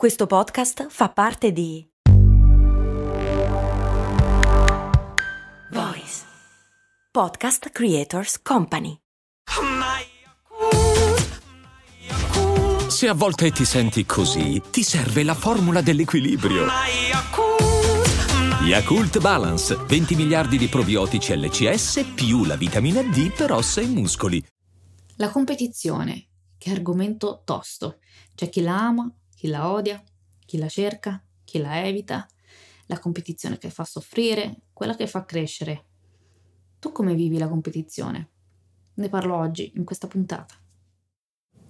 Questo podcast fa parte di Voice Podcast Creators Company. Se a volte ti senti così, ti serve la formula dell'equilibrio. Yakult Balance, 20 miliardi di probiotici LCS più la vitamina D per ossa e muscoli. La competizione, che argomento tosto. C'è chi la ama, chi la odia, chi la cerca, chi la evita, la competizione che fa soffrire, quella che fa crescere. Tu come vivi la competizione? Ne parlo oggi, in questa puntata.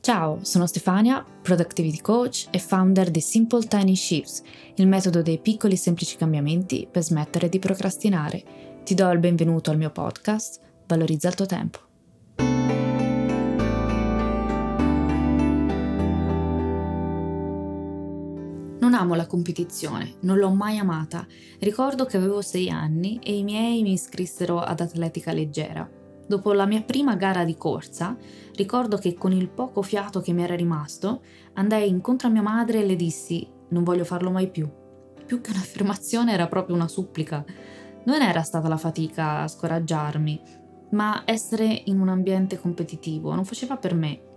Ciao, sono Stefania, Productivity Coach e founder di Simple Tiny Shifts, il metodo dei piccoli e semplici cambiamenti per smettere di procrastinare. Ti do il benvenuto al mio podcast, Valorizza il tuo tempo. Non amo la competizione, non l'ho mai amata. Ricordo che avevo sei anni e i miei mi iscrissero ad atletica leggera. Dopo la mia prima gara di corsa, ricordo che con il poco fiato che mi era rimasto, andai incontro a mia madre e le dissi non voglio farlo mai più. Più che un'affermazione era proprio una supplica. Non era stata la fatica a scoraggiarmi, ma essere in un ambiente competitivo non faceva per me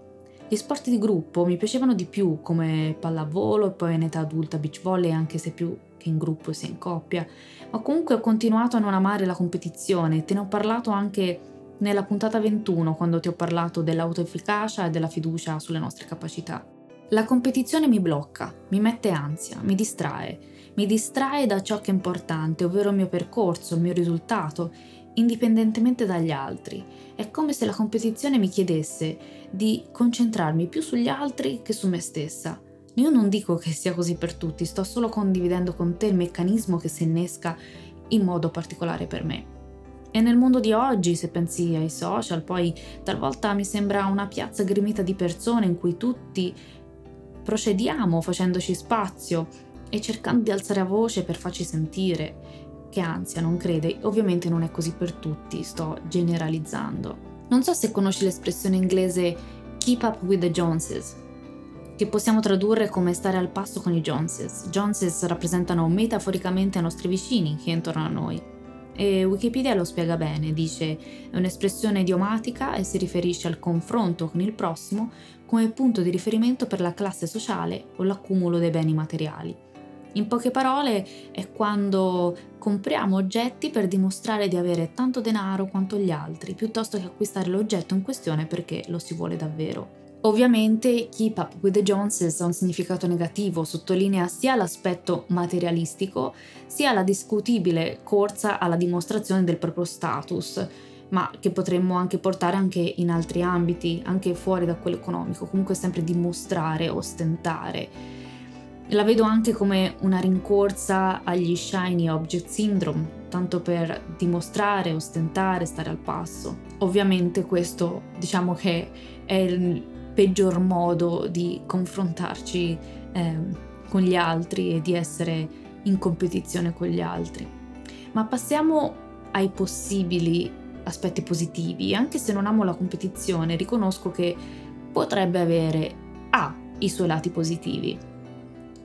gli sport di gruppo mi piacevano di più come pallavolo e poi in età adulta beach volley anche se più che in gruppo sia in coppia, ma comunque ho continuato a non amare la competizione, te ne ho parlato anche nella puntata 21 quando ti ho parlato dell'autoefficacia e della fiducia sulle nostre capacità. La competizione mi blocca, mi mette ansia, mi distrae, mi distrae da ciò che è importante, ovvero il mio percorso, il mio risultato indipendentemente dagli altri. È come se la competizione mi chiedesse di concentrarmi più sugli altri che su me stessa. Io non dico che sia così per tutti, sto solo condividendo con te il meccanismo che si innesca in modo particolare per me. E nel mondo di oggi, se pensi ai social, poi talvolta mi sembra una piazza gremita di persone in cui tutti procediamo facendoci spazio e cercando di alzare a voce per farci sentire che ansia, non crede? Ovviamente non è così per tutti, sto generalizzando. Non so se conosci l'espressione inglese keep up with the Joneses, che possiamo tradurre come stare al passo con i Joneses. Joneses rappresentano metaforicamente i nostri vicini che intorno a noi. E Wikipedia lo spiega bene, dice è un'espressione idiomatica e si riferisce al confronto con il prossimo come punto di riferimento per la classe sociale o l'accumulo dei beni materiali. In poche parole è quando compriamo oggetti per dimostrare di avere tanto denaro quanto gli altri, piuttosto che acquistare l'oggetto in questione perché lo si vuole davvero. Ovviamente Keep Up with the Joneses ha un significato negativo, sottolinea sia l'aspetto materialistico sia la discutibile corsa alla dimostrazione del proprio status, ma che potremmo anche portare anche in altri ambiti, anche fuori da quello economico, comunque sempre dimostrare, ostentare. La vedo anche come una rincorsa agli shiny object syndrome, tanto per dimostrare, ostentare, stare al passo. Ovviamente questo diciamo che è il peggior modo di confrontarci eh, con gli altri e di essere in competizione con gli altri. Ma passiamo ai possibili aspetti positivi. Anche se non amo la competizione, riconosco che potrebbe avere A i suoi lati positivi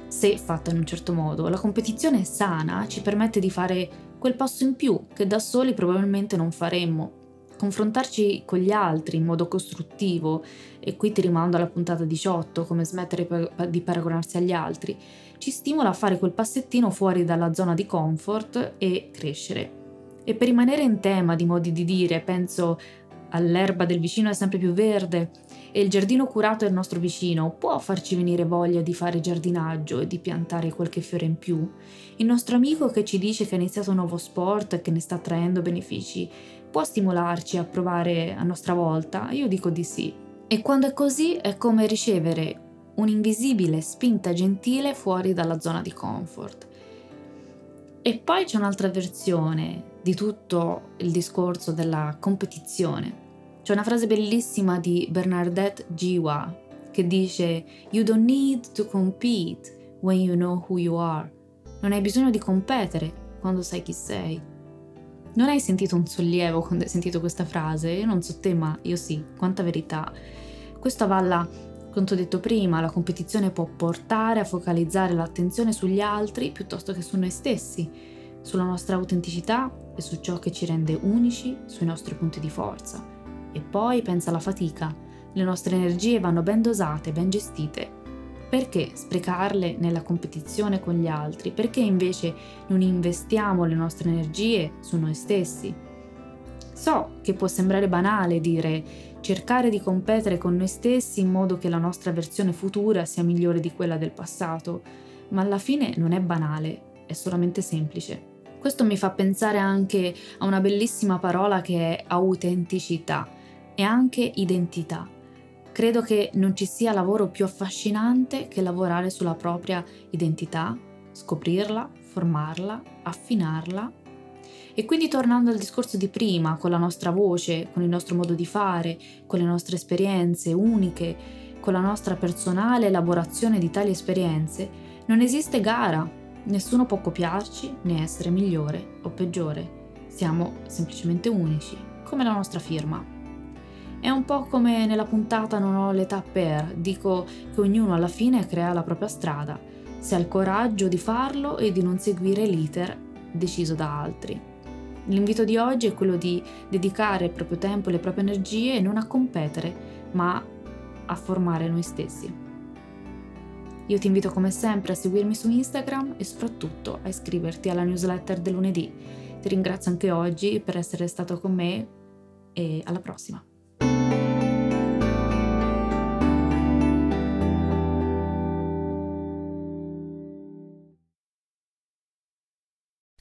se fatta in un certo modo. La competizione sana ci permette di fare quel passo in più che da soli probabilmente non faremmo. Confrontarci con gli altri in modo costruttivo, e qui ti rimando alla puntata 18, come smettere di paragonarsi agli altri, ci stimola a fare quel passettino fuori dalla zona di comfort e crescere. E per rimanere in tema di modi di dire, penso all'erba del vicino è sempre più verde, e il giardino curato del nostro vicino può farci venire voglia di fare giardinaggio e di piantare qualche fiore in più? Il nostro amico che ci dice che ha iniziato un nuovo sport e che ne sta traendo benefici può stimolarci a provare a nostra volta? Io dico di sì. E quando è così è come ricevere un'invisibile spinta gentile fuori dalla zona di comfort. E poi c'è un'altra versione di tutto il discorso della competizione c'è una frase bellissima di Bernadette Jiwa che dice You don't need to compete when you know who you are. Non hai bisogno di competere quando sai chi sei. Non hai sentito un sollievo quando hai sentito questa frase? Io non so te, ma io sì, quanta verità. Questo avalla Quanto detto prima, la competizione può portare a focalizzare l'attenzione sugli altri piuttosto che su noi stessi, sulla nostra autenticità e su ciò che ci rende unici, sui nostri punti di forza. E poi pensa alla fatica. Le nostre energie vanno ben dosate, ben gestite. Perché sprecarle nella competizione con gli altri? Perché invece non investiamo le nostre energie su noi stessi? So che può sembrare banale dire cercare di competere con noi stessi in modo che la nostra versione futura sia migliore di quella del passato, ma alla fine non è banale, è solamente semplice. Questo mi fa pensare anche a una bellissima parola che è autenticità e anche identità. Credo che non ci sia lavoro più affascinante che lavorare sulla propria identità, scoprirla, formarla, affinarla. E quindi tornando al discorso di prima, con la nostra voce, con il nostro modo di fare, con le nostre esperienze uniche, con la nostra personale elaborazione di tali esperienze, non esiste gara Nessuno può copiarci né essere migliore o peggiore. Siamo semplicemente unici, come la nostra firma. È un po' come nella puntata Non ho l'età per, dico che ognuno alla fine crea la propria strada, se ha il coraggio di farlo e di non seguire l'iter deciso da altri. L'invito di oggi è quello di dedicare il proprio tempo e le proprie energie non a competere, ma a formare noi stessi. Io ti invito come sempre a seguirmi su Instagram e soprattutto a iscriverti alla newsletter del lunedì. Ti ringrazio anche oggi per essere stato con me e alla prossima.